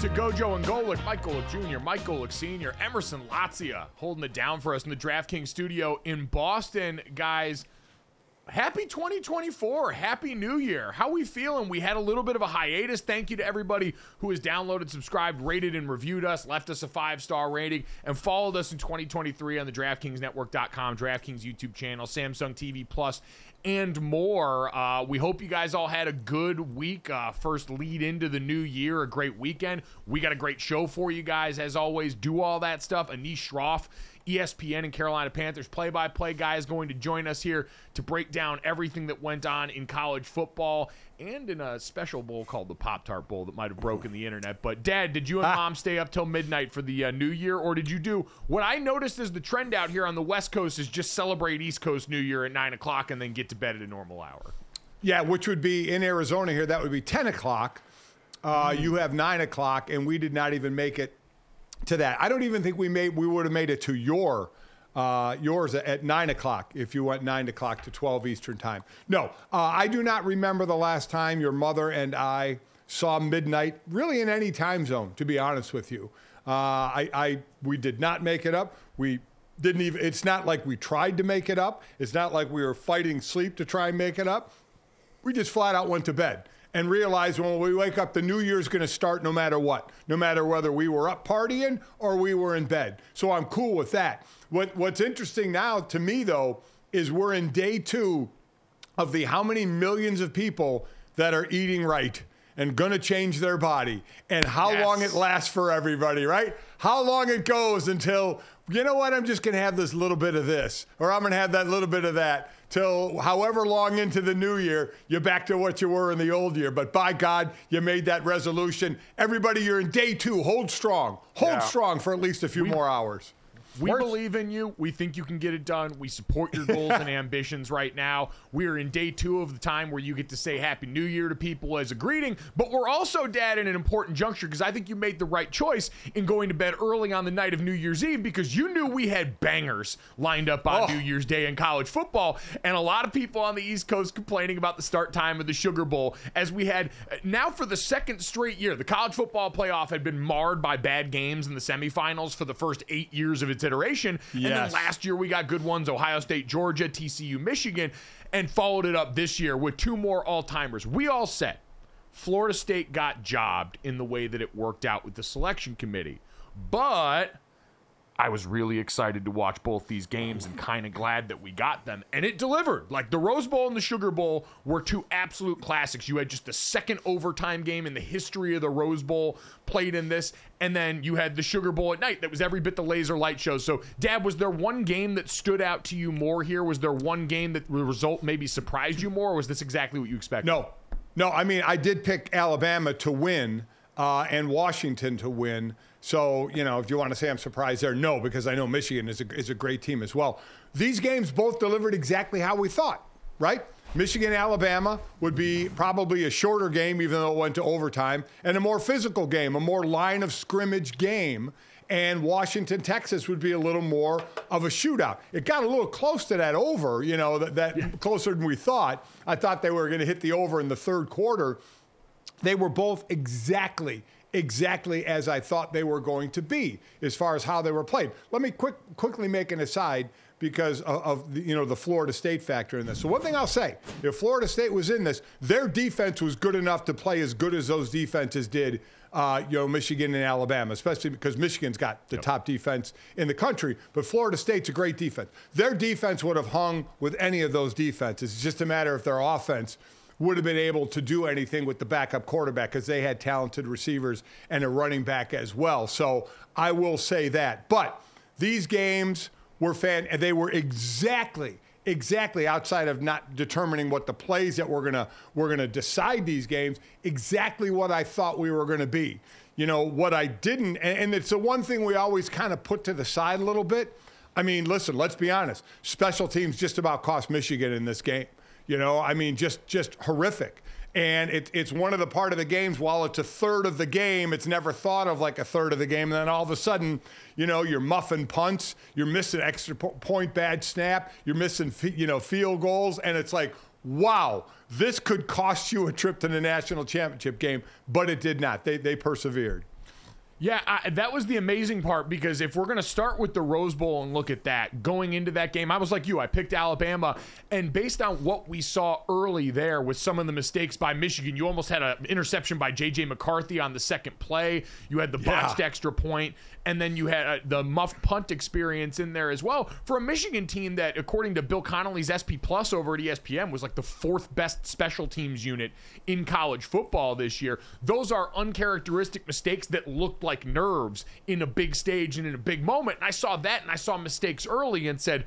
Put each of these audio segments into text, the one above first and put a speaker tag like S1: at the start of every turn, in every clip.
S1: To Gojo and Golic. Mike Jr., Mike Golic Sr., Emerson Lotzia holding it down for us in the DraftKings studio in Boston. Guys, happy 2024. Happy New Year. How we feeling? We had a little bit of a hiatus. Thank you to everybody who has downloaded, subscribed, rated, and reviewed us, left us a five star rating, and followed us in 2023 on the DraftKingsNetwork.com, DraftKings YouTube channel, Samsung TV Plus, and more. Uh, we hope you guys all had a good week. Uh, first lead into the new year, a great weekend. We got a great show for you guys, as always. Do all that stuff. Anish Shroff. ESPN and Carolina Panthers play by play guy is going to join us here to break down everything that went on in college football and in a special bowl called the Pop Tart Bowl that might have broken the internet. But, Dad, did you and Mom stay up till midnight for the uh, new year, or did you do what I noticed is the trend out here on the West Coast is just celebrate East Coast New Year at 9 o'clock and then get to bed at a normal hour?
S2: Yeah, which would be in Arizona here, that would be 10 o'clock. Uh, You have 9 o'clock, and we did not even make it to that. I don't even think we made we would have made it to your uh, yours at nine o'clock if you went nine o'clock to twelve Eastern time. No, uh, I do not remember the last time your mother and I saw midnight really in any time zone. To be honest with you, uh, I, I we did not make it up. We didn't even. It's not like we tried to make it up. It's not like we were fighting sleep to try and make it up. We just flat out went to bed and realize when we wake up, the new year's going to start no matter what, no matter whether we were up partying or we were in bed. So I'm cool with that. What, what's interesting now to me, though, is we're in day two of the how many millions of people that are eating right and going to change their body and how
S1: Yes.
S2: long it lasts for everybody, right? How long it goes until, you know what, I'm just going to have this little bit of this or I'm going to have that little bit of that till however long into the new year, you're back to what you were in the old year. But by God, you made that resolution. Everybody, you're in day two. Hold strong. Hold
S1: Yeah.
S2: strong for at least a few more hours.
S1: We
S2: Works.
S1: believe in you. We think you can get it done. We support your goals and ambitions right now. We are in day two of the time where you get to say Happy New Year to people as a greeting. But we're also, Dad, in an important juncture because I think you made the right choice in going to bed early on the night of New Year's Eve because you knew we had bangers lined up on
S2: Oh.
S1: New Year's Day in college football. And a lot of people on the East Coast complaining about the start time of the Sugar Bowl as we had now for the second straight year. The college football playoff had been marred by bad games in the semifinals for the first eight years of its iteration. And then last year we got good ones Ohio State, Georgia, TCU, Michigan, and followed it up this year with two more all timers. We all said Florida State got jobbed in the way that it worked out with the selection committee. But I was really excited to watch both these games and kind of glad that we got them. And it delivered. Like the Rose Bowl and the Sugar Bowl were two absolute classics. You had just the second overtime game in the history of the Rose Bowl played in this. And then you had the Sugar Bowl at night that was every bit the laser light show. So, Dad, was there one game that stood out to you more here? Was there one game that the result maybe surprised you more? Or was this exactly what you expected?
S2: No, no. I mean, I did pick Alabama to win uh, and Washington to win. So, you know, if you want to say I'm surprised there, no, because I know Michigan is a, is a great team as well. These games both delivered exactly how we thought, right? Michigan Alabama would be probably a shorter game, even though it went to overtime, and a more physical game, a more line of scrimmage game. And Washington, Texas would be a little more of a shootout. It got a little close to that over, you know, that, that yeah. closer than we thought. I thought they were going to hit the over in the third quarter. They were both exactly exactly as I thought they were going to be as far as how they were played. Let me quick, quickly make an aside because of, of the, you know the Florida State factor in this. So one thing I'll say, if Florida State was in this, their defense was good enough to play as good as those defenses did. Uh, you know, Michigan and Alabama, especially because Michigan's got the yep. top defense in the country, but Florida State's a great defense. Their defense would have hung with any of those defenses. It's just a matter of their offense would have been able to do anything with the backup quarterback because they had talented receivers and a running back as well. So I will say that. But these games were fan, and they were exactly exactly outside of not determining what the plays that we're gonna we're gonna decide these games exactly what I thought we were gonna be. You know what I didn't, and, and it's the one thing we always kind of put to the side a little bit. I mean, listen, let's be honest. Special teams just about cost Michigan in this game. You know, I mean, just just horrific. And it, it's one of the part of the games while it's a third of the game it's never thought of like a third of the game. And then all of a sudden you know you're muffing punts you're missing extra point bad snap you're missing you know field goals. And it's like wow this could cost you a trip to the national championship game. But it did not. They, they persevered
S1: yeah, I, that was the amazing part because if we're going to start with the Rose Bowl and look at that, going into that game, I was like you. I picked Alabama. And based on what we saw early there with some of the mistakes by Michigan, you almost had an interception by J.J. McCarthy on the second play. You had the botched yeah. extra point, and then you had uh, the muffed punt experience in there as well for a Michigan team that, according to Bill Connelly's SP Plus over at ESPN, was like the fourth best special teams unit in college football this year. Those are uncharacteristic mistakes that looked like like nerves in a big stage and in a big moment. And I saw that and I saw mistakes early and said,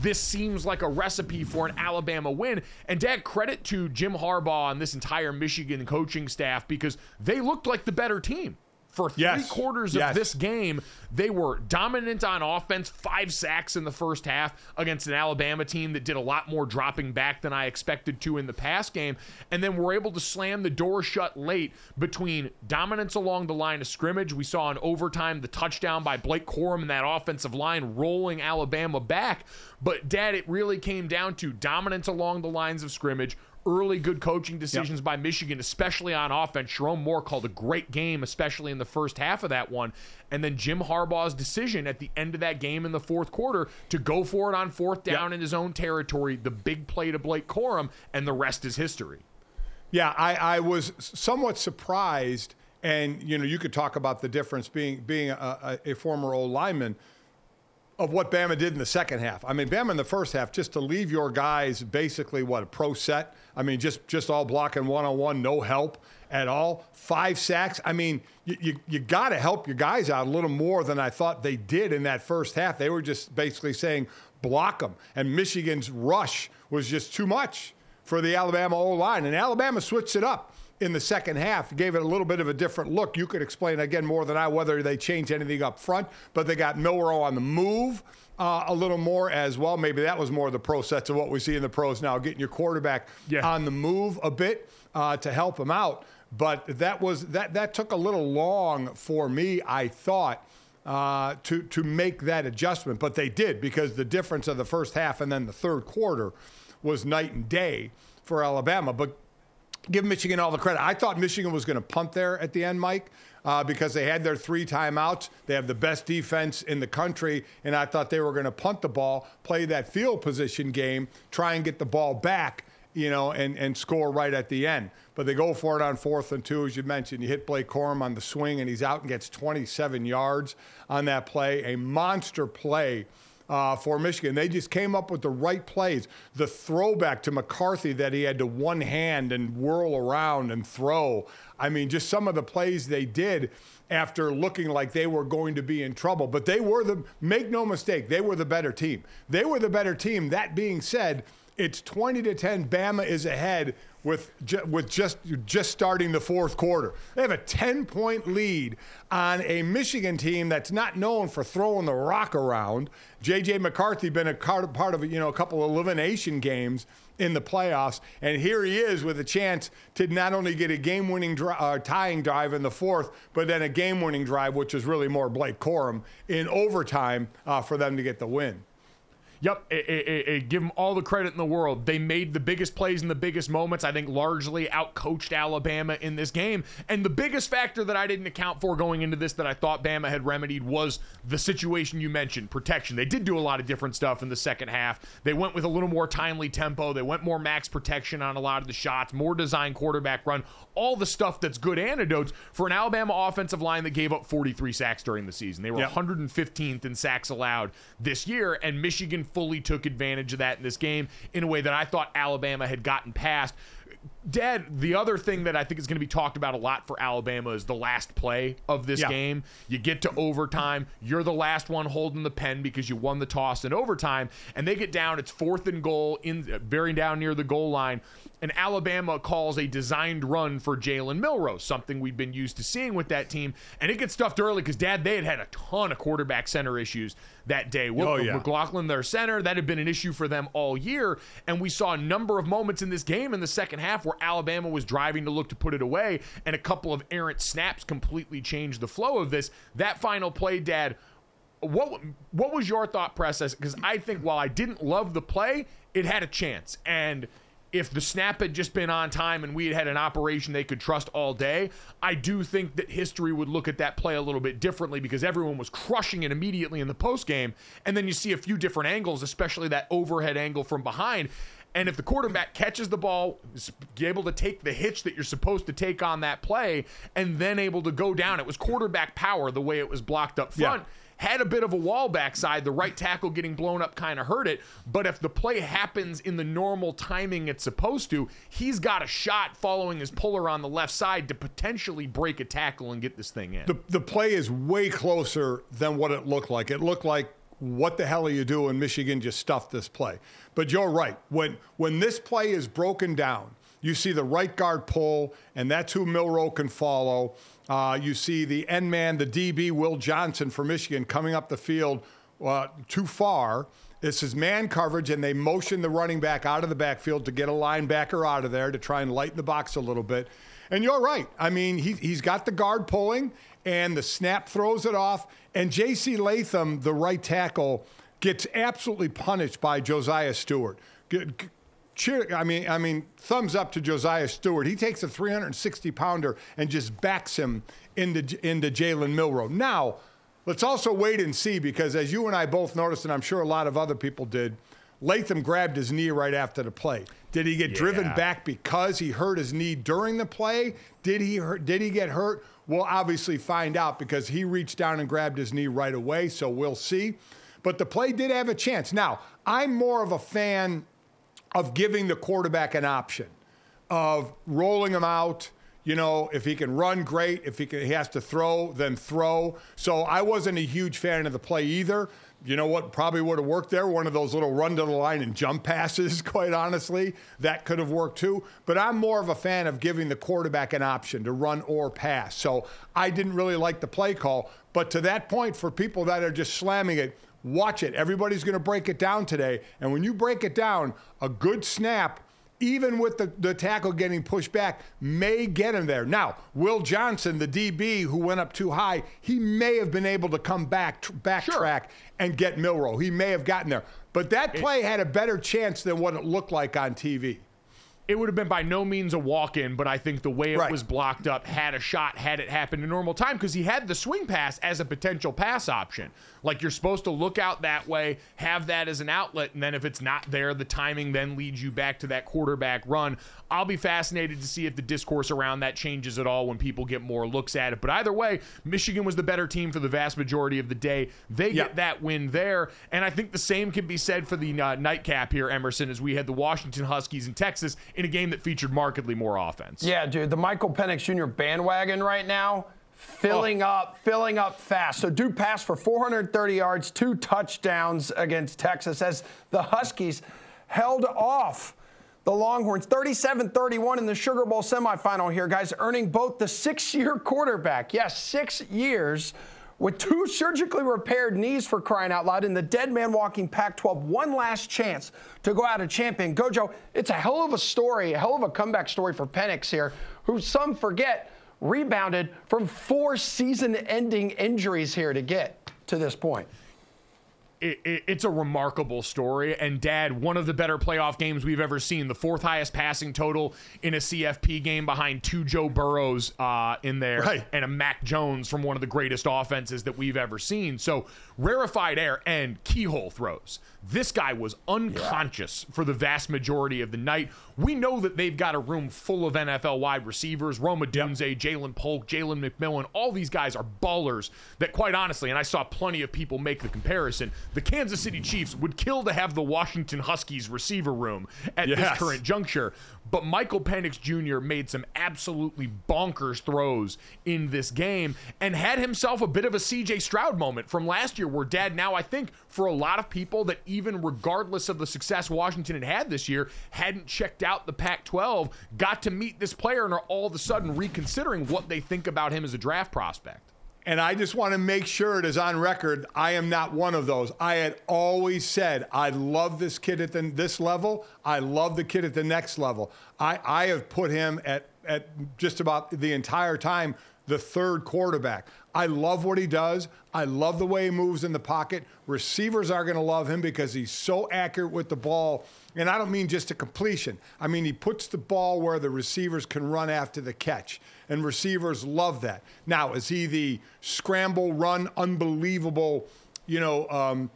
S1: this seems like a recipe for an Alabama win. And dad, credit to Jim Harbaugh and this entire Michigan coaching staff because they looked like the better team for three yes. quarters of yes. this game, they were dominant on offense, five sacks in the first half against an Alabama team that did a lot more dropping back than I expected to in the past game. And then were able to slam the door shut late between dominance along the line of scrimmage. We saw in overtime the touchdown by Blake Corum and that offensive line rolling Alabama back. But, Dad, it really came down to dominance along the lines of scrimmage, early good coaching decisions yep. by Michigan, especially on offense. Sherrone Moore called a great game, especially in the first half of that one. And then Jim Harbaugh's decision at the end of that game in the fourth quarter to go for it on fourth down yep. in his own territory, the big play to Blake Corum, and the rest is history.
S2: Yeah, I, I was somewhat surprised. And, you know, you could talk about the difference being, being a, a former old lineman of what Bama did in the second half. I mean, Bama in the first half, just to leave your guys basically what a pro set. I mean, just just all blocking one on one, no help at all. Five sacks. I mean, you you, you got to help your guys out a little more than I thought they did in that first half. They were just basically saying block them, and Michigan's rush was just too much for the Alabama O line, and Alabama switched it up in the second half gave it a little bit of a different look. You could explain again more than I whether they changed anything up front, but they got Milroe on the move. Uh, a little more as well. Maybe that was more the pro sets of what we see in the pros now, getting your quarterback yeah. on the move a bit uh, to help him out. But that was that that took a little long for me. I thought. Uh, to to make that adjustment, but they did because the difference of the first half and then the third quarter was night and day for Alabama. But give Michigan all the credit. I thought Michigan was going to punt there at the end, Mike, uh, because they had their three timeouts. They have the best defense in the country, and I thought they were going to punt the ball, play that field position game, try and get the ball back, you know, and, and score right at the end. But they go for it on fourth and two, as you mentioned. You hit Blake Corum on the swing, and he's out and gets 27 yards on that play. A monster play uh, for Michigan. They just came up with the right plays. The throwback to McCarthy that he had to one hand and whirl around and throw. I mean, just some of the plays they did after looking like they were going to be in trouble. But they were the, make no mistake, they were the better team. They were the better team. That being said, It's 20 to 10. Bama is ahead with ju- with just just starting the fourth quarter. They have a 10 point lead on a Michigan team that's not known for throwing the rock around. JJ McCarthy been a part of you know a couple elimination games in the playoffs, and here he is with a chance to not only get a game winning dri- uh, tying drive in the fourth, but then a game winning drive, which is really more Blake Corum in overtime uh, for them to get the win.
S1: Yep, it, it, it, give them all the credit in the world. They made the biggest plays in the biggest moments. I think largely outcoached Alabama in this game. And the biggest factor that I didn't account for going into this that I thought Bama had remedied was the situation you mentioned, protection. They did do a lot of different stuff in the second half. They went with a little more timely tempo. They went more max protection on a lot of the shots, more design quarterback run, all the stuff that's good antidotes for an Alabama offensive line that gave up 43 sacks during the season. They were yep. 115th in sacks allowed this year, and Michigan fully took advantage of that in this game in a way that I thought Alabama had gotten past. Dad, the other thing that I think is going to be talked about a lot for Alabama is the last play of this yeah. game. You get to overtime, you're the last one holding the pen because you won the toss in overtime, and they get down. It's fourth and goal in uh, very down near the goal line, and Alabama calls a designed run for Jalen Milroe, something we've been used to seeing with that team, and it gets stuffed early because Dad they had had a ton of quarterback center issues that day.
S2: Oh, yeah.
S1: McLaughlin, their center, that had been an issue for them all year, and we saw a number of moments in this game in the second half where Alabama was driving to look to put it away, and a couple of errant snaps completely changed the flow of this. That final play, Dad, what what was your thought process? Because I think while I didn't love the play, it had a chance, and if the snap had just been on time and we had had an operation they could trust all day, I do think that history would look at that play a little bit differently because everyone was crushing it immediately in the post game, and then you see a few different angles, especially that overhead angle from behind, and if the quarterback catches the ball, is able to take the hitch that you're supposed to take on that play, and then able to go down, it was quarterback power the way it was blocked up front. Yeah had a bit of a wall backside. The right tackle getting blown up kind of hurt it. But if the play happens in the normal timing it's supposed to, he's got a shot following his puller on the left side to potentially break a tackle and get this thing in.
S2: The, the play is way closer than what it looked like. It looked like what the hell are you doing? Michigan just stuffed this play. But you're right. When when this play is broken down, you see the right guard pull, and that's who Milroe can follow. Uh, you see the end man, the DB, Will Johnson for Michigan, coming up the field uh, too far. This is man coverage, and they motion the running back out of the backfield to get a linebacker out of there to try and lighten the box a little bit. And you're right. I mean, he, he's got the guard pulling, and the snap throws it off. And J.C. Latham, the right tackle, gets absolutely punished by Josiah Stewart. Cheer, I mean, I mean, thumbs up to Josiah Stewart. He takes a 360 pounder and just backs him into into Jalen Milroe. Now, let's also wait and see because as you and I both noticed, and I'm sure a lot of other people did, Latham grabbed his knee right after the play. Did he get yeah. driven back because he hurt his knee during the play? Did he hurt, did he get hurt? We'll obviously find out because he reached down and grabbed his knee right away, so we'll see. But the play did have a chance. Now, I'm more of a fan of giving the quarterback an option, of rolling him out. You know, if he can run, great. If he, can, he has to throw, then throw. So I wasn't a huge fan of the play either you know what probably would have worked there? One of those little run to the line and jump passes, quite honestly. That could have worked too. But I'm more of a fan of giving the quarterback an option to run or pass. So I didn't really like the play call. But to that point, for people that are just slamming it, watch it. Everybody's going to break it down today. And when you break it down, a good snap even with the, the tackle getting pushed back, may get him there. Now, Will Johnson, the DB who went up too high, he may have been able to come back, backtrack sure. and get Milroe. He may have gotten there. But that play had a better chance than what it looked like on TV
S1: it would have been by no means a walk in, but I think the way it
S2: right.
S1: was blocked up had a shot had it happened in normal time because he had the swing pass as a potential pass option. Like you're supposed to look out that way, have that as an outlet, and then if it's not there, the timing then leads you back to that quarterback run. I'll be fascinated to see if the discourse around that changes at all when people get more looks at it. But either way, Michigan was the better team for the vast majority of the day. They get that win there. And I think the same can be said for the uh, nightcap here, Emerson, as we had the Washington Huskies in Texas in a game that featured markedly more offense.
S3: Yeah, dude, the Michael Penix Jr. bandwagon right now filling oh. up, filling up fast. So Duke passed for 430 yards, two touchdowns against Texas as the Huskies held off the Longhorns 37 31 in the Sugar Bowl semifinal here, guys, earning both the six year quarterback. Yes, six years with two surgically repaired knees for crying out loud, and the dead man walking Pac 12 one last chance to go out a champion. Gojo, it's a hell of a story, a hell of a comeback story for Penix here, who some forget rebounded from four season ending injuries here to get to this point
S1: it, it, it's a remarkable story. And Dad, one of the better playoff games we've ever seen. The fourth highest passing total in a CFP game behind two Joe Burrows uh, in there
S2: right.
S1: and a Mac Jones from one of the greatest offenses that we've ever seen. So rarefied air and keyhole throws. This guy was unconscious yeah. for the vast majority of the night. We know that they've got a room full of NFL wide receivers Rome Odunze, yep. Ja'Lynn Polk, Jalen McMillan. All these guys are ballers that, quite honestly, and I saw plenty of people make the comparison, the Kansas City Chiefs would kill to have the Washington Huskies receiver room at yes. this current juncture. But Michael Penix Jr. made some absolutely bonkers throws in this game and had himself a bit of a CJ Stroud moment from last year, where dad, now I think for a lot of people that even regardless of the success Washington had had this year, hadn't checked out the Pac 12, got to meet this player and are all of a sudden reconsidering what they think about him as a draft prospect.
S2: And I just want to make sure it is on record. I am not one of those. I had always said I love this kid at the, this level. I love the kid at the next level. I, I have put him at, at just about the entire time the third quarterback. I love what he does. I love the way he moves in the pocket. Receivers are going to love him because he's so accurate with the ball. And I don't mean just a completion. I mean, he puts the ball where the receivers can run after the catch. And receivers love that. Now, is he the scramble, run, unbelievable, you know, um,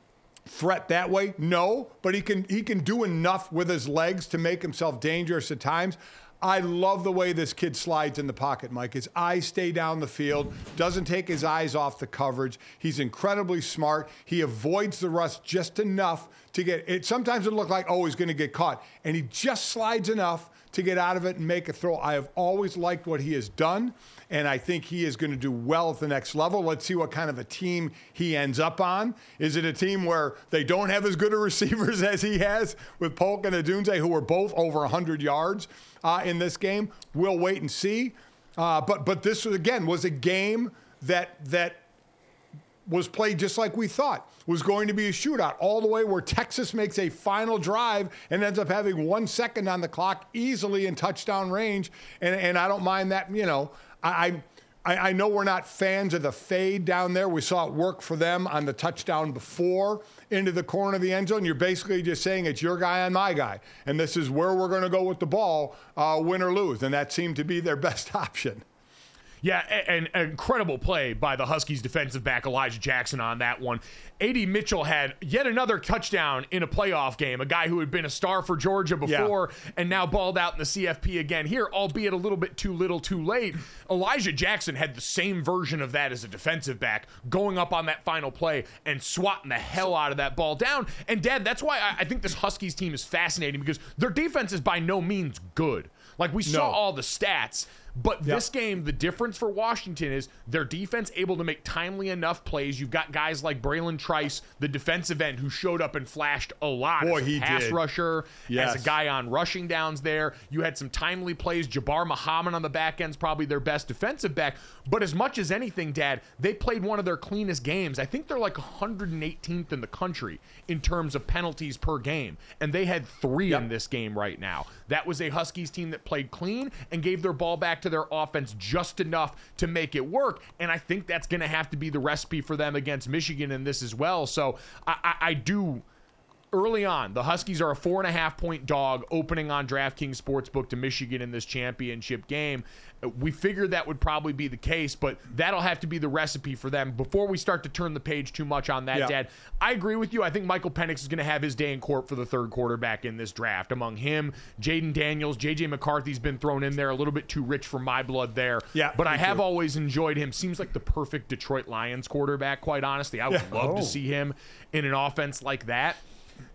S2: threat that way? No, but he can he can do enough with his legs to make himself dangerous at times. I love the way this kid slides in the pocket, Mike. His eyes stay down the field, doesn't take his eyes off the coverage. He's incredibly smart. He avoids the rush just enough to get it. Sometimes it look like, oh, he's going to get caught. And he just slides enough to get out of it and make a throw. I have always liked what he has done, and I think he is going to do well at the next level. Let's see what kind of a team he ends up on. Is it a team where they don't have as good a receivers as he has with Polk and Odunze, who were both over 100 yards uh, in this game? We'll wait and see. Uh, but but this again was a game that that was played just like we thought was going to be a shootout all the way where Texas makes a final drive and ends up having one second on the clock easily in touchdown range. And, and I don't mind that, you know, I, I, I know we're not fans of the fade down there. We saw it work for them on the touchdown before into the corner of the end zone. You're basically just saying it's your guy on my guy. And this is where we're going to go with the ball, uh, win or lose. And that seemed to be their best option.
S1: Yeah, an, incredible play by the Huskies defensive back Elijah Jackson on that one. AD Mitchell had yet another touchdown in a playoff game, a guy who had been a star for Georgia before yeah. and now balled out in the CFP again here, albeit a little bit too little too late. Elijah Jackson had the same version of that as a defensive back, going up on that final play and swatting the hell out of that ball down. And, Dad, that's why I, I think this Huskies team is fascinating because their defense is by no means good. Like we saw no. all the stats, but yep. this game, the difference for Washington is their defense able to make timely enough plays. You've got guys like Bralen Trice, the defensive end, who showed up and flashed a lot
S2: Boy,
S1: as
S2: a
S1: pass
S2: did.
S1: rusher,
S2: yes.
S1: as a guy on rushing downs there. You had some timely plays. Jabbar Muhammad on the back end's probably their best defensive back. But as much as anything, Dad, they played one of their cleanest games. I think they're like 118th in the country in terms of penalties per game, and they had three yep. in this game right now. That was a Huskies team that played clean and gave their ball back to their offense just enough to make it work. And I think that's going to have to be the recipe for them against Michigan in this as well. So I, I, I do early on, the Huskies are a four and a half point dog opening on DraftKings Sportsbook to Michigan in this championship game. We figured that would probably be the case, but that'll have to be the recipe for them before we start to turn the page too much on that, yeah. Dad. I agree with you. I think Michael Penix is going to have his day in court for the third quarterback in this draft. Among him, Jayden Daniels, JJ McCarthy's been thrown in there, a little bit too rich for my blood there.
S2: Yeah,
S1: but I have too. always enjoyed him. Seems like the perfect Detroit Lions quarterback, quite honestly. I would yeah. love oh. to see him in an offense like that.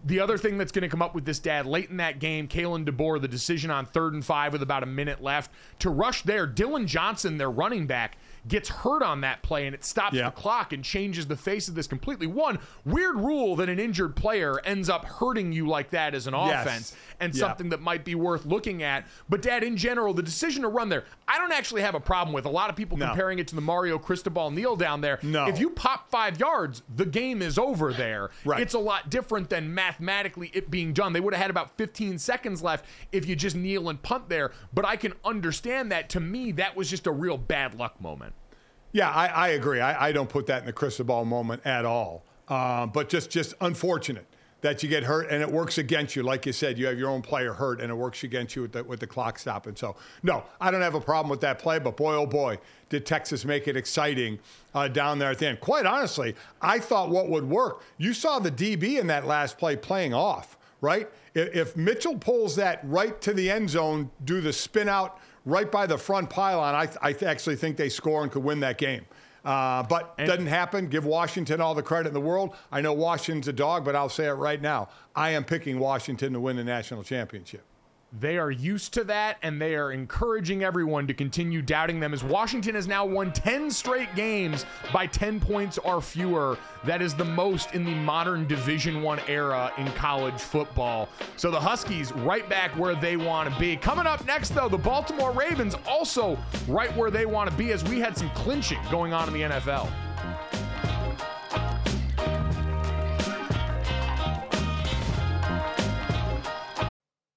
S1: The other thing that's going to come up with this dad late in that game, Kalen DeBoer, the decision on third and five with about a minute left to rush there. Dillon Johnson, their running back, gets hurt on that play and it stops
S2: Yeah.
S1: the clock and changes the face of this completely. One weird rule that an injured player ends up hurting you like that as an
S2: Yes.
S1: offense and
S2: Yeah.
S1: something that might be worth looking at. But dad, in general, the decision to run there, I don't actually have a problem with. A lot of people
S2: No.
S1: comparing it to the Mario Cristobal kneel down there.
S2: No.
S1: If you pop five yards, the game is over there.
S2: Right.
S1: It's a lot different than mathematically it being done. They would have had about 15 seconds left if you just kneel and punt there. But I can understand that. To me, that was just a real bad luck moment.
S2: Yeah, I, I agree. I, I don't put that in the Cristobal moment at all. Uh, but just just unfortunate that you get hurt and it works against you. Like you said, you have your own player hurt and it works against you with the, with the clock stopping. So, no, I don't have a problem with that play. But boy, oh boy, did Texas make it exciting uh, down there at the end. Quite honestly, I thought what would work. You saw the DB in that last play playing off, right? If, if Mitchell pulls that right to the end zone, do the spin out right by the front pylon, I, I th- actually think they score and could win that game. Uh, but doesn't happen. Give Washington all the credit in the world. I know Washington's a dog, but I'll say it right now. I am picking Washington to win the national championship.
S1: They are used to that, and they are encouraging everyone to continue doubting them as Washington has now won 10 straight games by 10 points or fewer. That is the most in the modern Division One era in college football. So the Huskies right back where they want to be. Coming up next, though, the Baltimore Ravens also right where they want to be as we had some clinching going on in the NFL.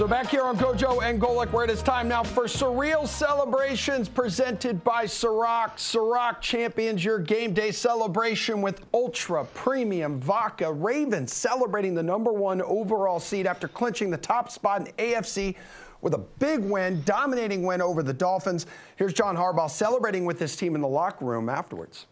S3: So back here on Gojo and Golic, where it is time now for surreal celebrations presented by Ciroc. Ciroc champions your game day celebration with ultra premium vodka. Ravens celebrating the number one overall seed after clinching the top spot in AFC with a big win, dominating win over the Dolphins. Here's John Harbaugh celebrating with his team in the locker room afterwards.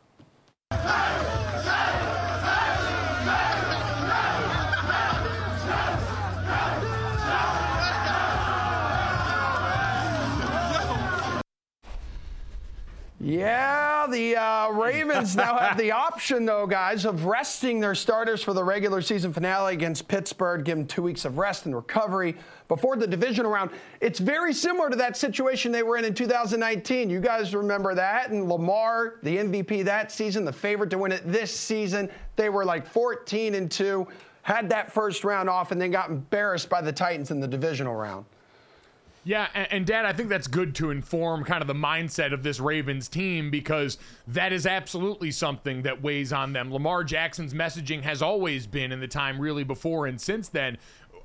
S3: Yeah, the uh, Ravens now have the option, though, guys, of resting their starters for the regular season finale against Pittsburgh, give them two weeks of rest and recovery before the divisional round. It's very similar to that situation they were in in 2019. You guys remember that? And Lamar, the MVP that season, the favorite to win it this season, they were like 14 and 2, had that first round off, and then got embarrassed by the Titans in the divisional round.
S1: Yeah, and, and, Dad, I think that's good to inform kind of the mindset of this Ravens team because that is absolutely something that weighs on them. Lamar Jackson's messaging has always been in the time really before and since then.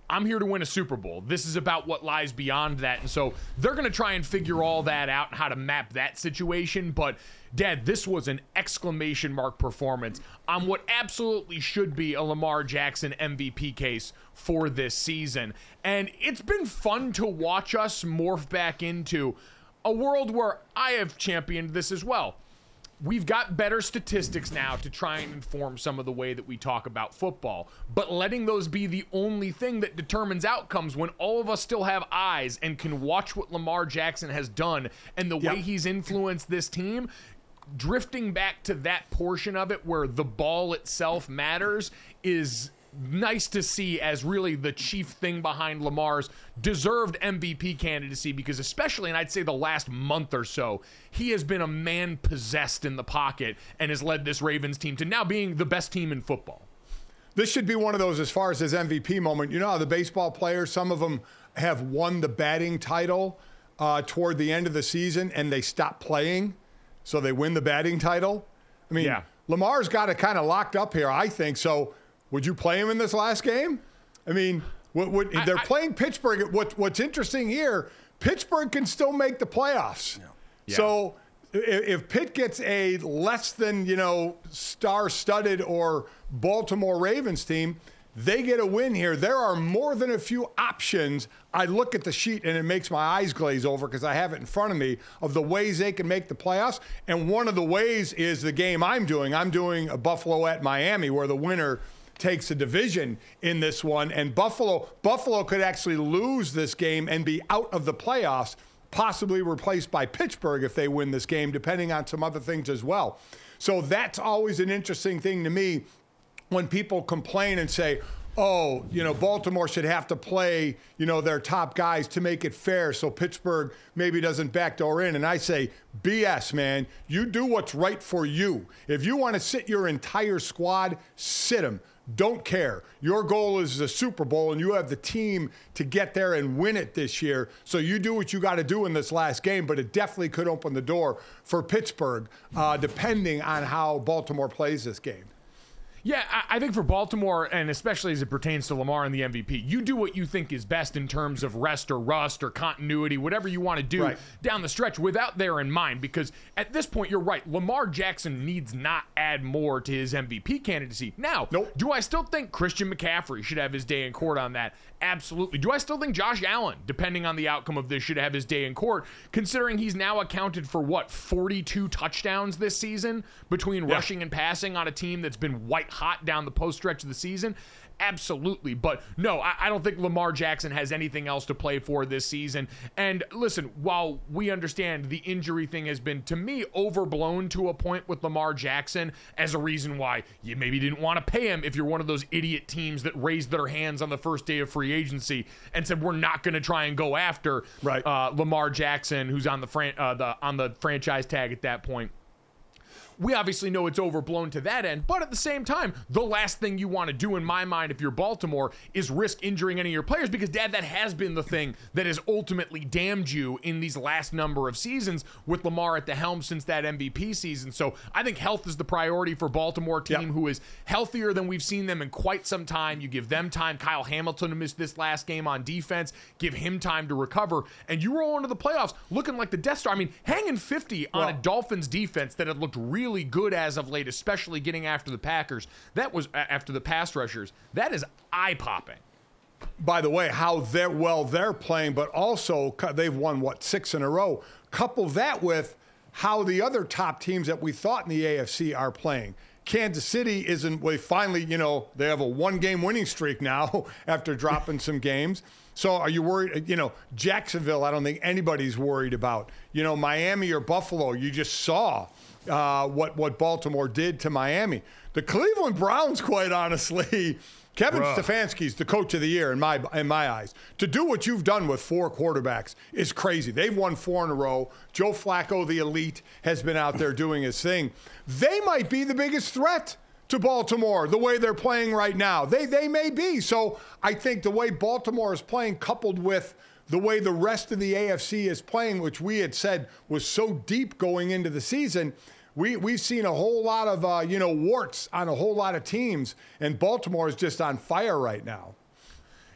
S1: I'm here to win a Super Bowl. This is about what lies beyond that. And so they're going to try and figure all that out and how to map that situation. But, Dad, this was an exclamation mark performance on what absolutely should be a Lamar Jackson MVP case for this season. And it's been fun to watch us morph back into a world where I have championed this as well we've got better statistics now to try and inform some of the way that we talk about football. But letting those be the only thing that determines outcomes when all of us still have eyes and can watch what Lamar Jackson has done and the
S2: Yep.
S1: way he's influenced this team. Drifting back to that portion of it where the ball itself matters is nice to see as really the chief thing behind Lamar's deserved MVP candidacy because, especially, and I'd say the last month or so, he has been a man possessed in the pocket and has led this Ravens team to now being the best team in football.
S2: This should be one of those as far as his MVP moment. You know how the baseball players, some of them have won the batting title uh, toward the end of the season and they stop playing, so they win the batting title. I mean,
S1: Yeah.
S2: Lamar's got it kind of locked up here, I think. So, would you play him in this last game? I mean, what, what, they're
S1: I-
S2: playing Pittsburgh. What, what's interesting here, Pittsburgh can still make the playoffs.
S1: Yeah.
S2: So, i- if Pitt gets a less than you know star-studded or Baltimore Ravens team, they get a win here. There are more than a few options. I look at the sheet and it makes my eyes glaze over because I have it in front of me of the ways they can make the playoffs. And one of the ways is the game I'm doing. I'm doing a Buffalo at Miami, where the winner takes a division in this one. And Buffalo, Buffalo could actually lose this game and be out of the playoffs possibly replaced by Pittsburgh if they win this game, depending on some other things as well. So that's always an interesting thing to me when people complain and say, oh, you know, Baltimore should have to play, you know, their top guys to make it fair so Pittsburgh maybe doesn't backdoor in. And I say, BS, man. You do what's right for you. If you want to sit your entire squad, sit them. Don't care. Your goal is the Super Bowl, and you have the team to get there and win it this year. So you do what you got to do in this last game, but it definitely could open the door for Pittsburgh, uh, depending on how Baltimore plays this game.
S1: Yeah, I, I think for Baltimore, and especially as it pertains to Lamar and the MVP, you do what you think is best in terms of rest or rust or continuity, whatever you want to do
S2: Right.
S1: down the stretch without there in mind. Because at this point, you're right. Lamar Jackson needs not add more to his MVP candidacy. Now,
S2: Nope.
S1: do I still think Christian McCaffrey should have his day in court on that? Absolutely. Do I still think Josh Allen, depending on the outcome of this, should have his day in court, considering he's now accounted for what, 42 touchdowns this season between rushing and passing on a team that's been white hot down the post stretch of the season? Absolutely. But no, I, I don't think Lamar Jackson has anything else to play for this season. And listen, while we understand the injury thing has been, to me, overblown to a point with Lamar Jackson as a reason why you maybe didn't want to pay him if you're one of those idiot teams that raised their hands on the first day of free agency and said, we're not going to try and go after
S2: Right.
S1: uh, Lamar Jackson, who's on the, fran- uh, the on the franchise tag at that point we obviously know it's overblown to that end, but at the same time, the last thing you want to do, in my mind, if you're Baltimore, is risk injuring any of your players because, Dad, that has been the thing that has ultimately damned you in these last number of seasons with Lamar at the helm since that MVP season. So I think health is the priority for Baltimore team
S2: Yep.
S1: who is healthier than we've seen them in quite some time. You give them time. Kyle Hamilton missed this last game on defense. Give him time to recover, and you roll into the playoffs looking like the Death Star. I mean, hanging 50 on a Dolphins defense that had looked really good as of late, especially getting after the Packers. That was after the pass rushers. That is eye popping.
S2: by the way, how they're well they're playing, but also they've won what six in a row. Couple that with how the other top teams that we thought in the AFC are playing. Kansas City isn't. Well, finally, you know, they have a one-game winning streak now after dropping some games. So, are you worried? Uh, you know, Jacksonville. I don't think anybody's worried about. You know, Miami or Buffalo. You just saw uh, what what Baltimore did to Miami. The Cleveland Browns, quite honestly. Kevin
S1: Bruh.
S2: Stefanski's the coach of the year in my in my eyes. To do what you've done with four quarterbacks is crazy. They've won four in a row. Joe Flacco, the elite, has been out there doing his thing. They might be the biggest threat to Baltimore the way they're playing right now. They they may be. So I think the way Baltimore is playing, coupled with the way the rest of the AFC is playing, which we had said was so deep going into the season, we, we've seen a whole lot of, uh, you know, warts on a whole lot of teams, and Baltimore is just on fire right now.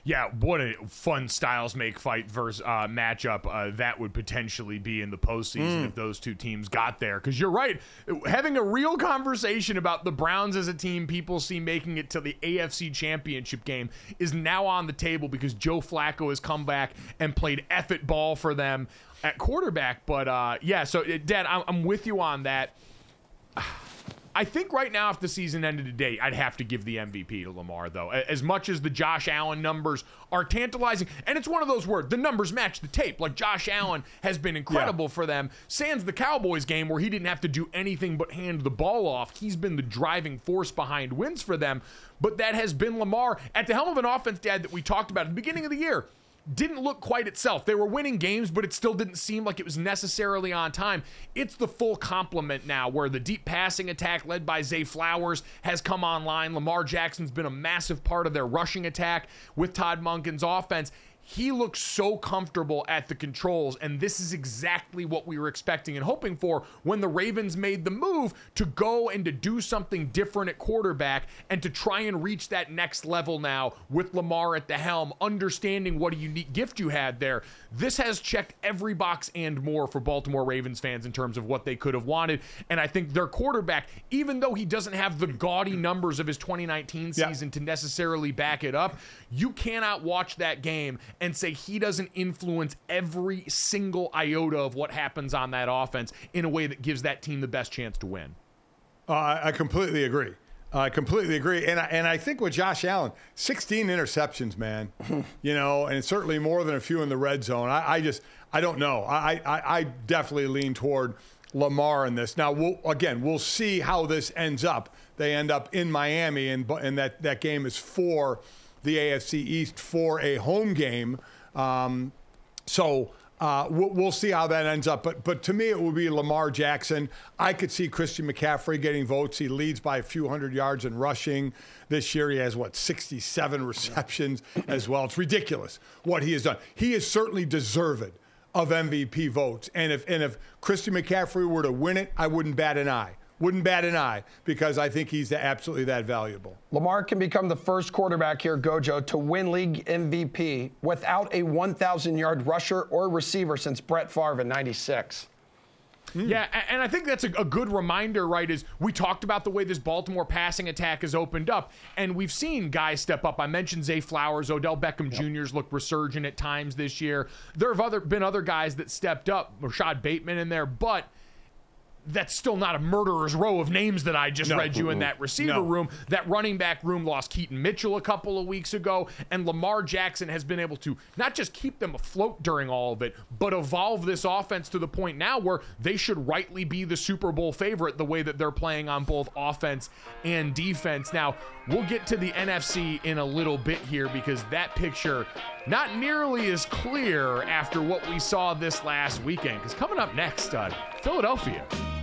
S1: Yeah, what a fun styles make fight versus uh, matchup uh, that would potentially be in the postseason if those two teams got there. Because you're right, having a real conversation about the Browns as a team people see making it to the AFC Championship game is now on the table because Joe Flacco has come back and played effort ball for them at quarterback. But uh, yeah, so uh, Dad, I'm, I'm with you on that. I think right now, if the season ended today, I'd have to give the MVP to Lamar, though. As much as the Josh Allen numbers are tantalizing, and it's one of those words, the numbers match the tape. Like Josh Allen has been incredible yeah. for them. Sans the Cowboys game where he didn't have to do anything but hand the ball off, he's been the driving force behind wins for them. But that has been Lamar at the helm of an offense, Dad, that we talked about at the beginning of the year didn't look quite itself. They were winning games, but it still didn't seem like it was necessarily on time. It's the full complement now where the deep passing attack led by Zay Flowers has come online. Lamar Jackson's been a massive part of their rushing attack with Todd Monken's offense he looks so comfortable at the controls, and this is exactly what we were expecting and hoping for when the Ravens made the move to go and to do something different at quarterback and to try and reach that next level now with Lamar at the helm, understanding what a unique gift you had there. This has checked every box and more for Baltimore Ravens fans in terms of what they could have wanted. And I think their quarterback, even though he doesn't have the gaudy numbers of his 2019 season yeah. to necessarily back it up, you cannot watch that game and say he doesn't influence every single iota of what happens on that offense in a way that gives that team the best chance to win.
S2: Uh, I completely agree. I completely agree, and I, and I think with Josh Allen, 16 interceptions, man, you know, and certainly more than a few in the red zone. I, I just I don't know. I, I, I definitely lean toward Lamar in this. Now, we'll, again, we'll see how this ends up. They end up in Miami, and and that that game is for the AFC East for a home game. Um, so uh, we'll, we'll, see how that ends up. But but to me, it would be Lamar Jackson. I could see Christian McCaffrey getting votes. He leads by a few hundred yards in rushing this year. He has what 67 receptions as well. It's ridiculous what he has done. He is certainly deserved of MVP votes. And if and if Christian McCaffrey were to win it, I wouldn't bat an eye wouldn't bat an eye because I think he's absolutely that valuable.
S3: Lamar can become the first quarterback here, Gojo, to win league MVP without a 1,000 yard rusher or receiver since Brett Favre in 96.
S1: Mm. Yeah, and I think that's a, a, good reminder, right? Is we talked about the way this Baltimore passing attack has opened up, and we've seen guys step up. I mentioned Zay Flowers, Odell Beckham yep. Jr.'s looked resurgent at times this year. There have other been other guys that stepped up, Rashod Bateman in there, but that's still not a murderer's row of names that I just no. read you in that receiver no. room. That running back room lost Keaton Mitchell a couple of weeks ago, and Lamar Jackson has been able to not just keep them afloat during all of it, but evolve this offense to the point now where they should rightly be the Super Bowl favorite the way that they're playing on both offense and defense. Now, we'll get to the NFC in a little bit here because that picture not nearly as clear after what we saw this last weekend. Because coming up next, uh, Philadelphia.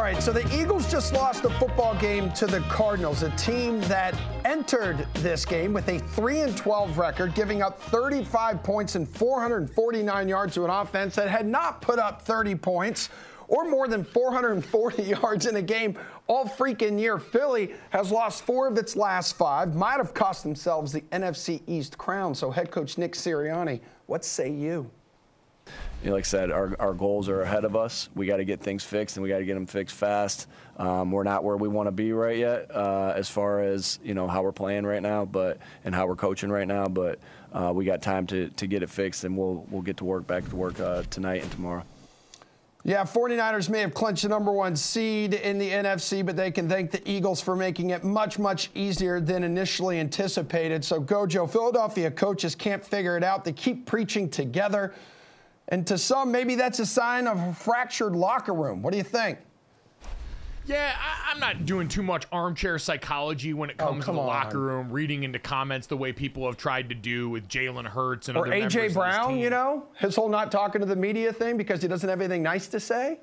S3: Right, so the Eagles just lost a football game to the Cardinals, a team that entered this game with a 3 and 12 record, giving up 35 points and 449 yards to an offense that had not put up 30 points or more than 440 yards in a game all freaking year. Philly has lost four of its last five, might have cost themselves the NFC East crown. So, head coach Nick Sirianni, what say you?
S4: You know, like I said, our, our goals are ahead of us. We got to get things fixed, and we got to get them fixed fast. Um, we're not where we want to be right yet, uh, as far as you know how we're playing right now, but and how we're coaching right now. But uh, we got time to, to get it fixed, and we'll we'll get to work back to work uh, tonight and tomorrow.
S3: Yeah, 49ers may have clinched the number one seed in the NFC, but they can thank the Eagles for making it much, much easier than initially anticipated. So, Gojo, Philadelphia coaches can't figure it out. They keep preaching together. And to some, maybe that's a sign of a fractured locker room. What do you think?
S1: Yeah, I, am not doing too much armchair psychology when it
S3: Oh,
S1: comes to the
S3: on.
S1: locker room, reading into comments the way people have tried to do with Jalen Hurts and
S3: Or
S1: other
S3: A.J. Brown, you know, his whole not talking to the media thing because he doesn't have anything nice to say?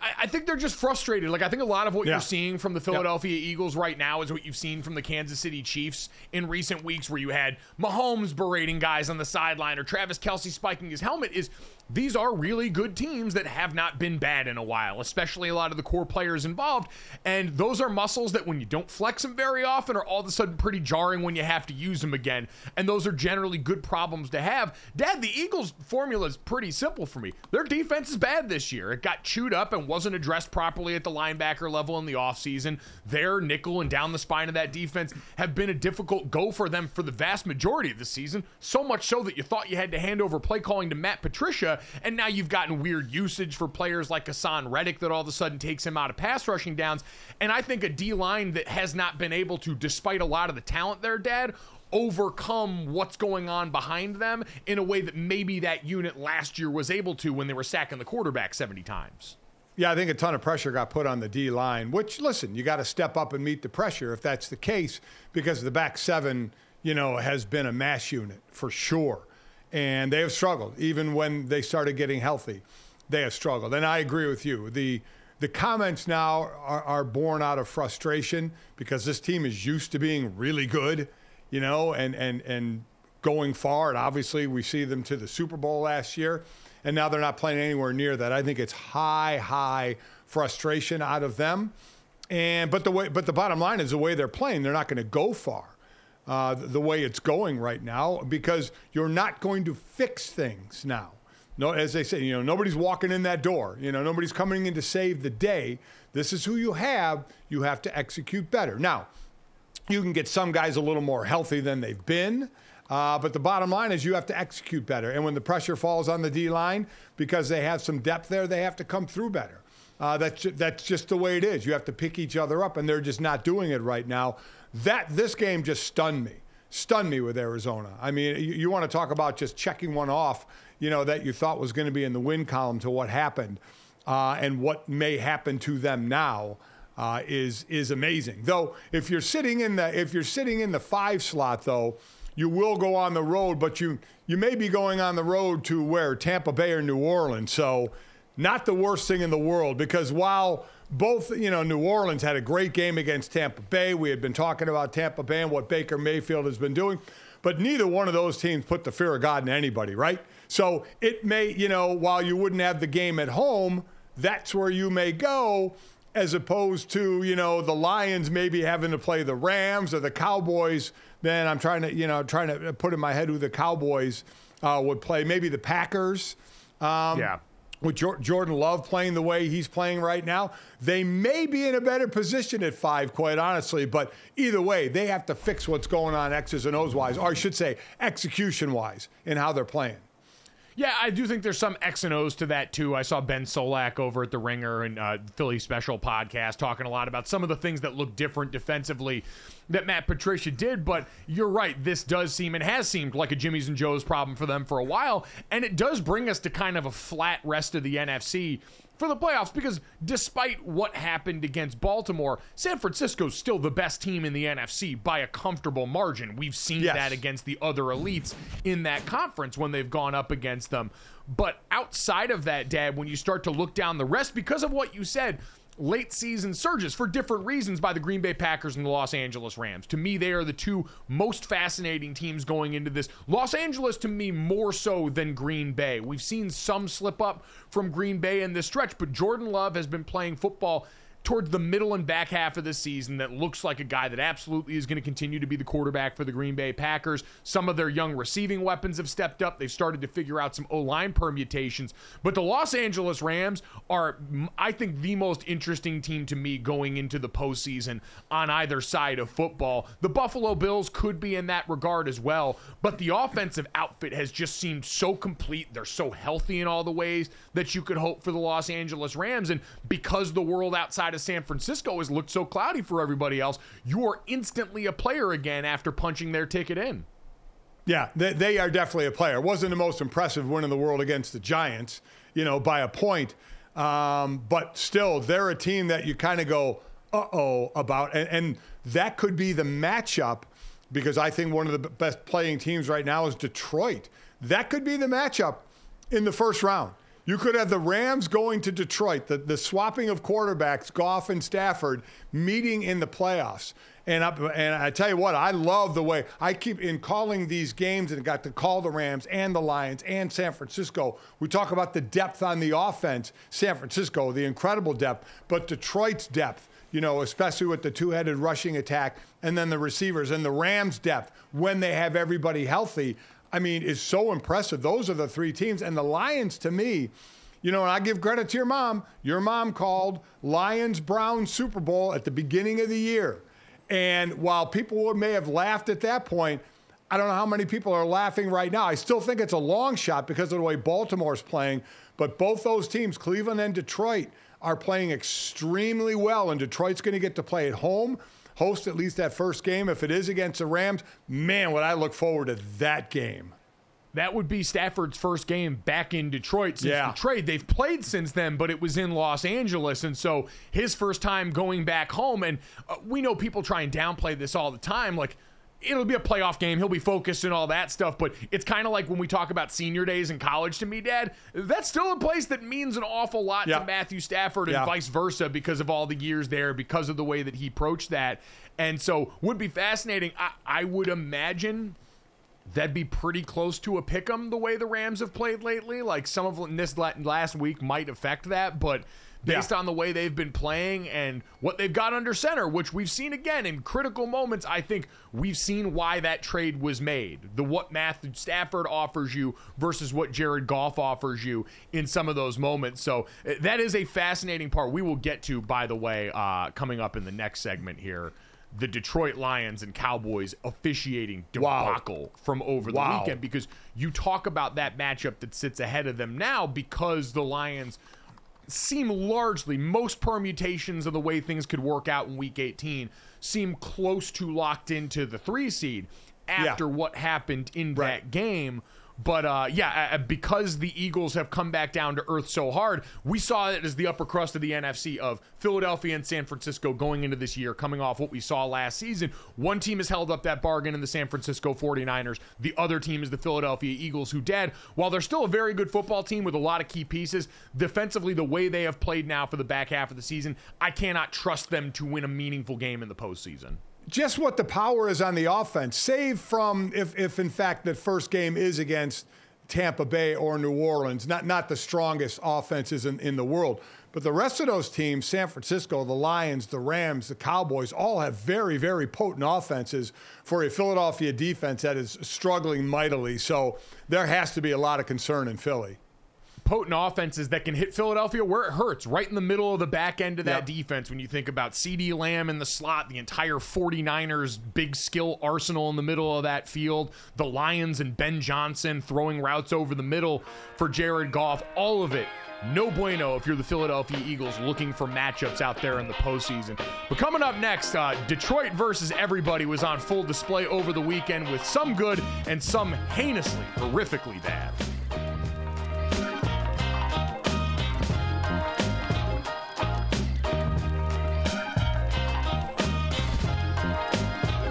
S1: I, I think they're just frustrated. Like I think a lot of what
S2: Yeah.
S1: you're seeing from the Philadelphia Eagles right now is what you've seen from the Kansas City Chiefs in recent weeks, where you had Mahomes berating guys on the sideline or Travis Kelce spiking his helmet. Is these are really good teams that have not been bad in a while, especially a lot of the core players involved. And those are muscles that when you don't flex them very often are all of a sudden pretty jarring when you have to use them again. And those are generally good problems to have. Dad, the Eagles formula is pretty simple for me. Their defense is bad this year. It got chewed up and wasn't addressed properly at the linebacker level in the offseason. Their nickel and down the spine of that defense have been a difficult go for them for the vast majority of the season. So much so that you thought you had to hand over play calling to Matt Patricia, and now you've gotten weird usage for players like Haason Reddick that all of a sudden takes him out of pass rushing downs. And I think a D line that has not been able to, despite a lot of the talent there, Dad, overcome what's going on behind them in a way that maybe that unit last year was able to when they were sacking the quarterback 70 times.
S2: Yeah, I think a ton of pressure got put on the D line, which, listen, you got to step up and meet the pressure if that's the case, because the back seven, you know, has been a mass unit for sure. And they have struggled. Even when they started getting healthy, they have struggled. And I agree with you. The the comments now are, are born out of frustration because this team is used to being really good, you know, and and and going far. And obviously, we see them to the Super Bowl last year, and now they're not playing anywhere near that. I think it's high, high frustration out of them. And but the way, but the bottom line is the way they're playing, they're not going to go far. Uh, the, way it's going right now, because you're not going to fix things now. No, as they say, you know, nobody's walking in that door. You know, nobody's coming in to save the day. This is who you have. You have to execute better. Now, you can get some guys a little more healthy than they've been. Uh, but the bottom line is you have to execute better. And when the pressure falls on the D line, because they have some depth there, they have to come through better. Uh, that's, that's just the way it is. You have to pick each other up, and they're just not doing it right now. That This game just stunned me. Stunned me with Arizona. I mean, you, you want to talk about just checking one off, you know, that you thought was going to be in the win column to what happened uh, and what may happen to them now uh, is is amazing. Though if you're sitting in the if you're sitting in the five slot though, you will go on the road, but you you may be going on the road to where Tampa Bay or New Orleans. So not the worst thing in the world because while both you know New Orleans had a great game against Tampa Bay, we had been talking about Tampa Bay and what Baker Mayfield has been doing. But neither one of those teams put the fear of God in anybody, right? So it may, you know, while you wouldn't have the game at home, that's where you may go as opposed to you know the Lions maybe having to play the Rams or the Cowboys. Then I'm trying to you know trying to put in my head who the Cowboys uh, would play. Maybe the Packers. Um,
S1: Yeah.
S2: With Jordan Love playing the way he's playing right now, they may be in a better position at five, quite honestly. But either way, they have to fix what's going on X's and O's wise, or I should say, execution wise, in how they're playing.
S1: Yeah, I do think there's some X and O's to that too. I saw Ben Solak over at the Ringer and uh, Philly Special podcast talking a lot about some of the things that look different defensively that Matt Patricia did. But you're right, this does seem and has seemed like a Jimmy's and Joe's problem for them for a while, and it does bring us to kind of a flat rest of the NFC for the playoffs because despite what happened against Baltimore, San Francisco's still the best team in the NFC by a comfortable margin. We've seen
S2: Yes.
S1: that against the other elites in that conference when they've gone up against them. But outside of that, Dad, when you start to look down the rest, because of what you said, late season surges for different reasons by the Green Bay Packers and the Los Angeles Rams. To me, they are the two most fascinating teams going into this. Los Angeles, to me, more so than Green Bay. We've seen some slip up from Green Bay in this stretch, but Jordan Love has been playing football towards the middle and back half of the season that looks like a guy that absolutely is going to continue to be the quarterback for the Green Bay Packers. Some of their young receiving weapons have stepped up. They've started to figure out some O line permutations. But the Los Angeles Rams are, I think, the most interesting team to me going into the postseason on either side of football. The Buffalo Bills could be in that regard as well. But the offensive outfit has just seemed so complete. They're so healthy in all the ways that you could hope for the Los Angeles Rams. And because the world outside of San Francisco has looked so cloudy for everybody else, you are instantly a player again after punching their ticket in.
S2: Yeah, they, they are definitely a player. Wasn't the most impressive win in the world against the Giants, you know, by a point. Um, but still, they're a team that you kind of go, uh oh, about. And, and that could be the matchup because I think one of the best playing teams right now is Detroit. That could be the matchup in the first round. You could have the Rams going to Detroit, the, the swapping of quarterbacks, Goff and Stafford, meeting in the playoffs. And I, and I tell you what, I love the way I keep in calling these games and got to call the Rams and the Lions and San Francisco. We talk about the depth on the offense, San Francisco, the incredible depth, but Detroit's depth, you know, especially with the two headed rushing attack and then the receivers and the Rams' depth when they have everybody healthy. I mean, is so impressive. Those are the three teams. And the Lions, to me, you know, and I give credit to your mom. Your mom called Lions Brown Super Bowl at the beginning of the year. And while people may have laughed at that point, I don't know how many people are laughing right now. I still think it's a long shot because of the way Baltimore's playing. But both those teams, Cleveland and Detroit, are playing extremely well. And Detroit's going to get to play at home, host at least that first game. If it is against the Rams, man, would I look forward to that game.
S1: That would be Stafford's first game back in Detroit since
S2: Yeah.
S1: the trade. They've played since then, but it was in Los Angeles. And so his first time going back home. And uh, we know people try and downplay this all the time. Like, it'll be a playoff game. He'll be focused and all that stuff. But it's kind of like when we talk about senior days in college to me, Dad. That's still a place that means an awful lot
S2: Yeah.
S1: to Matthew Stafford and
S2: Yeah.
S1: vice versa because of all the years there, because of the way that he approached that. And so would be fascinating. I, I would imagine that'd be pretty close to a pick 'em the way the Rams have played lately. Like some of this last week might affect that, but based
S2: Yeah.
S1: on the way they've been playing and what they've got under center, which we've seen again in critical moments, I think we've seen why that trade was made. The what Matthew Stafford offers you versus what Jared Goff offers you in some of those moments. So uh, that is a fascinating part. We will get to, by the way, uh, coming up in the next segment here. The Detroit Lions and Cowboys officiating
S2: Wow.
S1: debacle from over the
S2: Wow.
S1: weekend because you talk about that matchup that sits ahead of them now because the Lions seem largely most permutations of the way things could work out in week 18 seem close to locked into the 3 seed after what happened in that game but uh, yeah, because the Eagles have come back down to earth so hard, we saw it as the upper crust of the NFC of Philadelphia and San Francisco going into this year, coming off what we saw last season. One team has held up that bargain in the San Francisco 49ers. The other team is the Philadelphia Eagles, who, Dad, while they're still a very good football team with a lot of key pieces, defensively, the way they have played now for the back half of the season, I cannot trust them to win a meaningful game in the postseason.
S2: Just what the power is on the offense, save from if, if in fact the first game is against Tampa Bay or New Orleans, not, not the strongest offenses in, in the world. But the rest of those teams, San Francisco, the Lions, the Rams, the Cowboys, all have very, very potent offenses for a Philadelphia defense that is struggling mightily. So there has to be a lot of concern in Philly.
S1: Potent offenses that can hit Philadelphia where it hurts, right in the middle of the back end of that
S2: Yep.
S1: defense. When you think about CeeDee Lamb in the slot, the entire 49ers big skill arsenal in the middle of that field, the Lions and Ben Johnson throwing routes over the middle for Jared Goff, all of it. No bueno if you're the Philadelphia Eagles looking for matchups out there in the postseason. But coming up next, uh, Detroit versus everybody was on full display over the weekend with some good and some heinously, horrifically bad.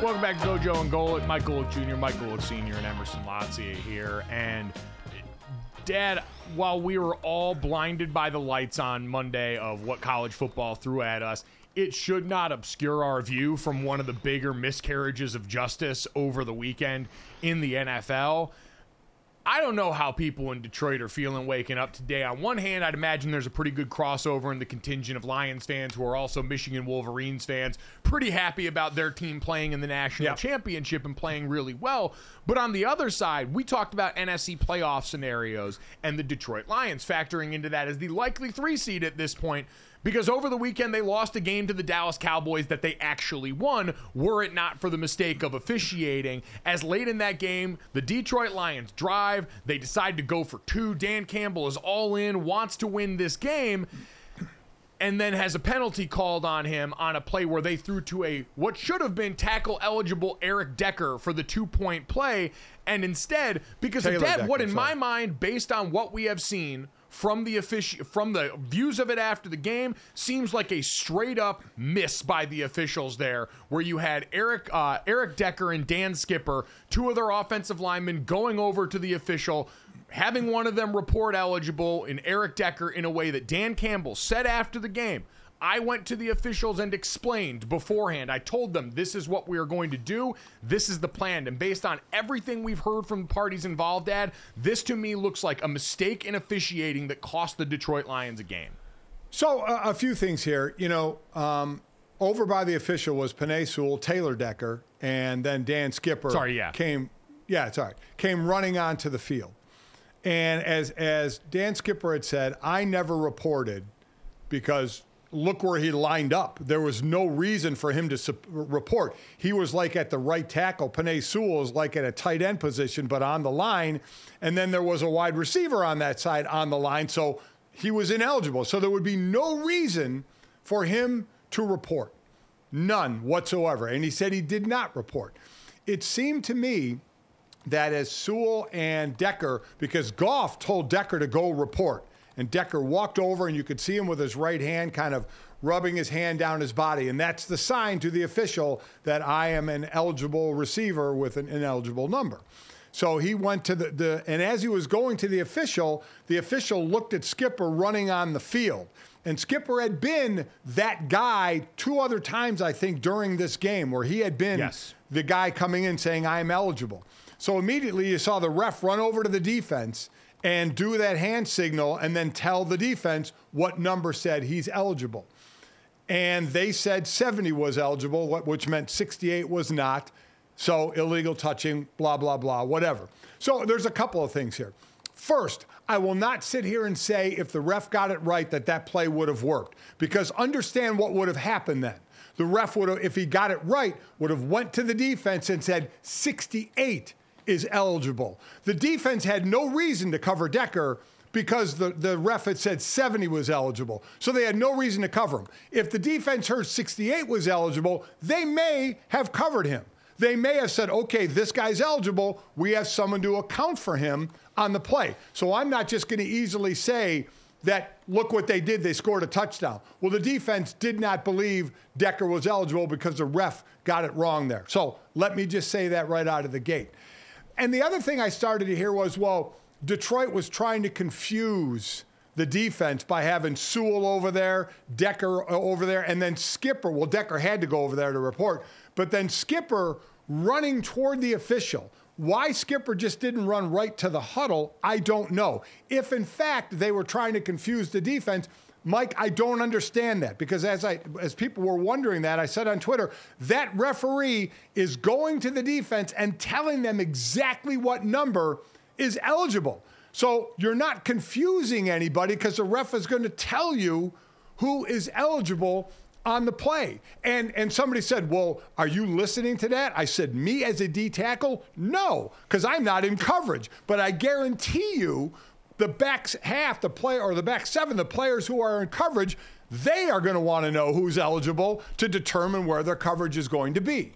S1: Welcome back to Gojo and Golic. Mike Golic Jr., Mike Golic Sr., and Emerson Lotzia here. And Dad, while we were all blinded by the lights on Monday of what college football threw at us, it should not obscure our view from one of the bigger miscarriages of justice over the weekend in the NFL. I don't know how people in Detroit are feeling waking up today. On one hand, I'd imagine there's a pretty good crossover in the contingent of Lions fans who are also Michigan Wolverines fans, pretty happy about their team playing in the national
S2: Yep.
S1: championship and playing really well. But on the other side, we talked about NFC playoff scenarios and the Detroit Lions factoring into that as the likely three seed at this point. Because over the weekend they lost a game to the Dallas Cowboys that they actually won, were it not for the mistake of officiating. As late in that game, the Detroit Lions drive, they decide to go for two. Dan Campbell is all in, wants to win this game and then has a penalty called on him on a play where they threw to a what should have been tackle eligible Eric Decker for the two point play, and instead, because
S2: Taylor
S1: of that, what
S2: Decker,
S1: in my mind, based on what we have seen from the offici- from the views of it after the game, seems like a straight up miss by the officials there, where you had Eric uh, Eric Decker and Dan Skipper, two of their offensive linemen, going over to the official having one of them report eligible in Eric Decker in a way that Dan Campbell said after the game. I went to the officials and explained beforehand. I told them this is what we are going to do. This is the plan. And based on everything we've heard from the parties involved, Dad, this to me looks like a mistake in officiating that cost the Detroit Lions a game.
S2: So uh, a few things here. You know, um, over by the official was Penei Sewell, Taylor Decker, and then Dan Skipper.
S1: Sorry, yeah.
S2: Came, yeah, sorry, came running onto the field. And as as Dan Skipper had said, I never reported because look where he lined up. There was no reason for him to sup- report. He was like at the right tackle. Penei Sewell is like at a tight end position, but on the line. And then there was a wide receiver on that side on the line. So he was ineligible. So there would be no reason for him to report. None whatsoever. And he said he did not report. It seemed to me that as Sewell and Decker, because Goff told Decker to go report, and Decker walked over, and you could see him with his right hand kind of rubbing his hand down his body. And that's the sign to the official that I am an eligible receiver with an ineligible number. So he went to the, the and as he was going to the official, the official looked at Skipper running on the field. And Skipper had been that guy two other times, I think, during this game where he had been
S1: Yes.
S2: the guy coming in saying, I'm eligible. So immediately you saw the ref run over to the defense and do that hand signal and then tell the defense what number said he's eligible. And they said 70 was eligible, which meant 68 was not. So illegal touching, blah, blah, blah, whatever. So there's a couple of things here. First, I will not sit here and say if the ref got it right that that play would have worked because understand what would have happened then. The ref would have, if he got it right, would have went to the defense and said 68 is eligible. The defense had no reason to cover Decker because the, the ref had said 70 was eligible. So they had no reason to cover him. If the defense heard 68 was eligible, they may have covered him. They may have said, okay, this guy's eligible. We have someone to account for him on the play. So I'm not just going to easily say that, look what they did. They scored a touchdown. Well, the defense did not believe Decker was eligible because the ref got it wrong there. So let me just say that right out of the gate. And the other thing I started to hear was, well, Detroit was trying to confuse the defense by having Sewell over there, Decker uh, over there, and then Skipper. Well, Decker had to go over there to report, but then Skipper running toward the official. Why Skipper just didn't run right to the huddle, I don't know. If in fact they were trying to confuse the defense, Mike, I don't understand that because as I as people were wondering that, I said on Twitter, that referee is going to the defense and telling them exactly what number is eligible. So you're not confusing anybody because the ref is going to tell you who is eligible on the play. And and somebody said, "Well, are you listening to that?" I said, "Me as a D tackle? No, cuz I'm not in coverage, but I guarantee you the back half, the player or the back seven, the players who are in coverage, they are going to want to know who's eligible to determine where their coverage is going to be.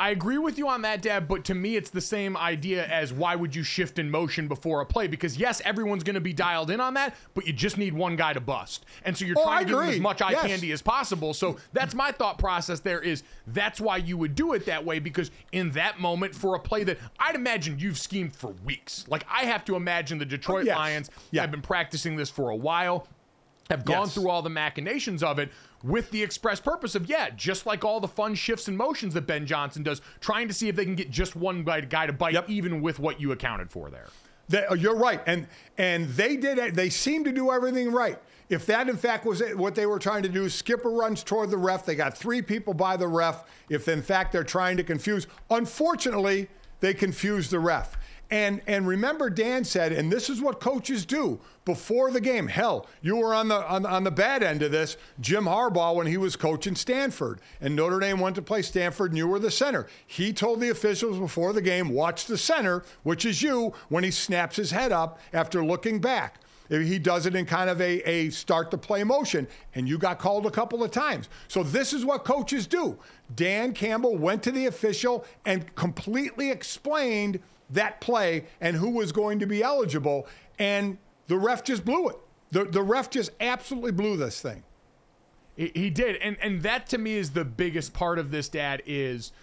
S1: I agree with you on that, Deb, but to me, it's the same idea as why would you shift in motion before a play? Because yes, everyone's going to be dialed in on that, but you just need one guy to bust, and so you're
S2: Oh,
S1: trying
S2: I
S1: to give them as much eye
S2: Yes.
S1: candy as possible. So that's my thought process. There is that's why you would do it that way because in that moment for a play that I'd imagine you've schemed for weeks. Like I have to imagine the oh, Detroit
S2: yes.
S1: Lions
S2: Yeah.
S1: have been practicing this for a while have gone
S2: Yes.
S1: through all the machinations of it with the express purpose of, yeah, just like all the fun shifts and motions that Ben Johnson does, trying to see if they can get just one guy, guy to bite,
S2: Yep.
S1: even with what you accounted for there.
S2: They, uh, you're right, and and they did it. They seemed to do everything right. If that in fact was it, what they were trying to do, Skipper runs toward the ref. They got three people by the ref. If in fact they're trying to confuse, unfortunately, they confused the ref. And and remember, Dan said, and this is what coaches do before the game. Hell, you were on the on, on the bad end of this. Jim Harbaugh when he was coaching Stanford, and Notre Dame went to play Stanford, and you were the center. He told the officials before the game, watch the center, which is you, when he snaps his head up after looking back. He does it in kind of a, a start to play motion, and you got called a couple of times. So, this is what coaches do. Dan Campbell went to the official and completely explained that play and who was going to be eligible. And the ref just blew it. The, the ref just absolutely blew this thing.
S1: He, he did. And, and that to me is the biggest part of this, Dad, is –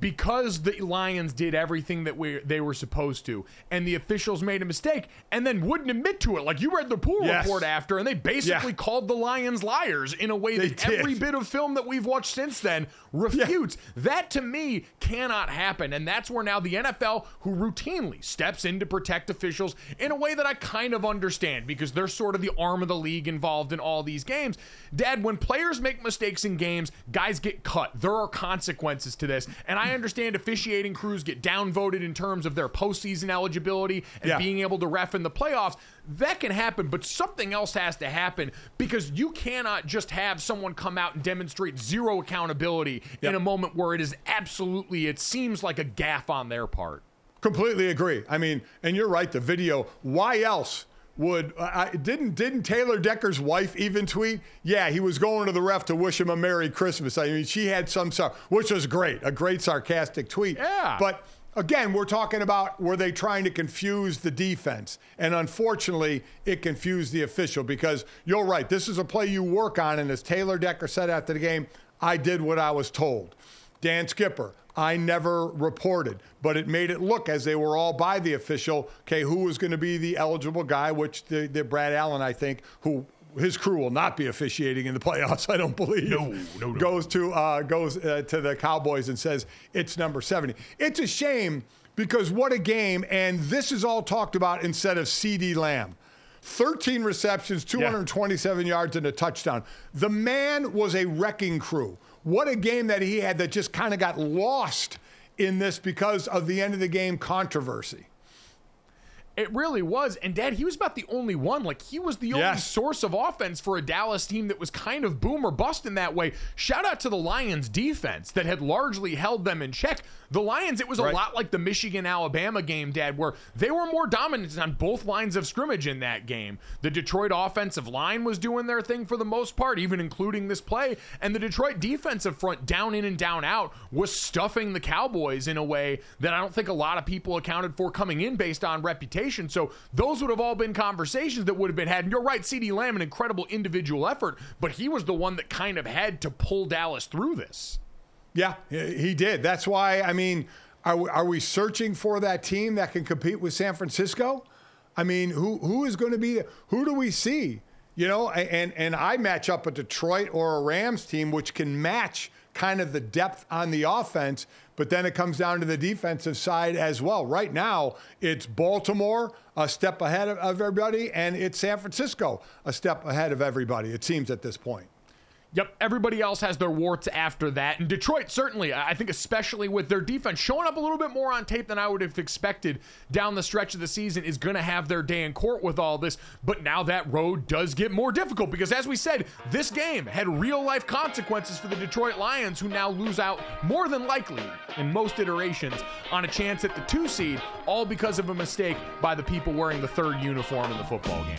S1: because the Lions did everything that we, they were supposed to, and the officials made a mistake, and then wouldn't admit to it. Like you read the pool yes. report after, and they basically yeah. called the Lions liars in a way they that did. every bit of film that we've watched since then refutes. Yeah. That to me cannot happen, and that's where now the NFL, who routinely steps in to protect officials in a way that I kind of understand because they're sort of the arm of the league involved in all these games. Dad, when players make mistakes in games, guys get cut. There are consequences to this, and and I understand officiating crews get downvoted in terms of their postseason eligibility and yeah. being able to ref in the playoffs. That can happen, but something else has to happen because you cannot just have someone come out and demonstrate zero accountability yep. in a moment where it is absolutely, it seems like a gaffe on their part.
S2: Completely agree. I mean, and you're right, the video, why else? Would I, didn't didn't Taylor Decker's wife even tweet? Yeah, he was going to the ref to wish him a Merry Christmas. I mean, she had some, which was great, a great sarcastic tweet.
S1: Yeah,
S2: but again, we're talking about were they trying to confuse the defense? And unfortunately, it confused the official because you're right. This is a play you work on, and as Taylor Decker said after the game, I did what I was told. Dan Skipper, I never reported, but it made it look as they were all by the official. Okay, who was going to be the eligible guy? Which the, the Brad Allen, I think, who his crew will not be officiating in the playoffs. I don't believe.
S1: No, no, no.
S2: Goes to uh, goes uh, to the Cowboys and says it's number seventy. It's a shame because what a game, and this is all talked about instead of CeeDee Lamb. 13 receptions, 227 yeah. yards, and a touchdown. The man was a wrecking crew. What a game that he had that just kind of got lost in this because of the end of the game controversy.
S1: It really was. And dad, he was about the only one. Like he was the only yes. source of offense for a Dallas team that was kind of boom or bust in that way. Shout out to the Lions defense that had largely held them in check. The Lions, it was right. a lot like the Michigan Alabama game, Dad, where they were more dominant on both lines of scrimmage in that game. The Detroit offensive line was doing their thing for the most part, even including this play. And the Detroit defensive front, down in and down out, was stuffing the Cowboys in a way that I don't think a lot of people accounted for coming in based on reputation. So those would have all been conversations that would have been had. And you're right, CeeDee Lamb, an incredible individual effort, but he was the one that kind of had to pull Dallas through this.
S2: Yeah, he did. That's why, I mean, are we, are we searching for that team that can compete with San Francisco? I mean, who who is going to be who do we see? You know, and and I match up a Detroit or a Rams team which can match kind of the depth on the offense, but then it comes down to the defensive side as well. Right now, it's Baltimore a step ahead of, of everybody, and it's San Francisco a step ahead of everybody. It seems at this point.
S1: Yep, everybody else has their warts after that. And Detroit, certainly, I think, especially with their defense showing up a little bit more on tape than I would have expected down the stretch of the season, is going to have their day in court with all this. But now that road does get more difficult because, as we said, this game had real life consequences for the Detroit Lions, who now lose out more than likely in most iterations on a chance at the two seed, all because of a mistake by the people wearing the third uniform in the football game.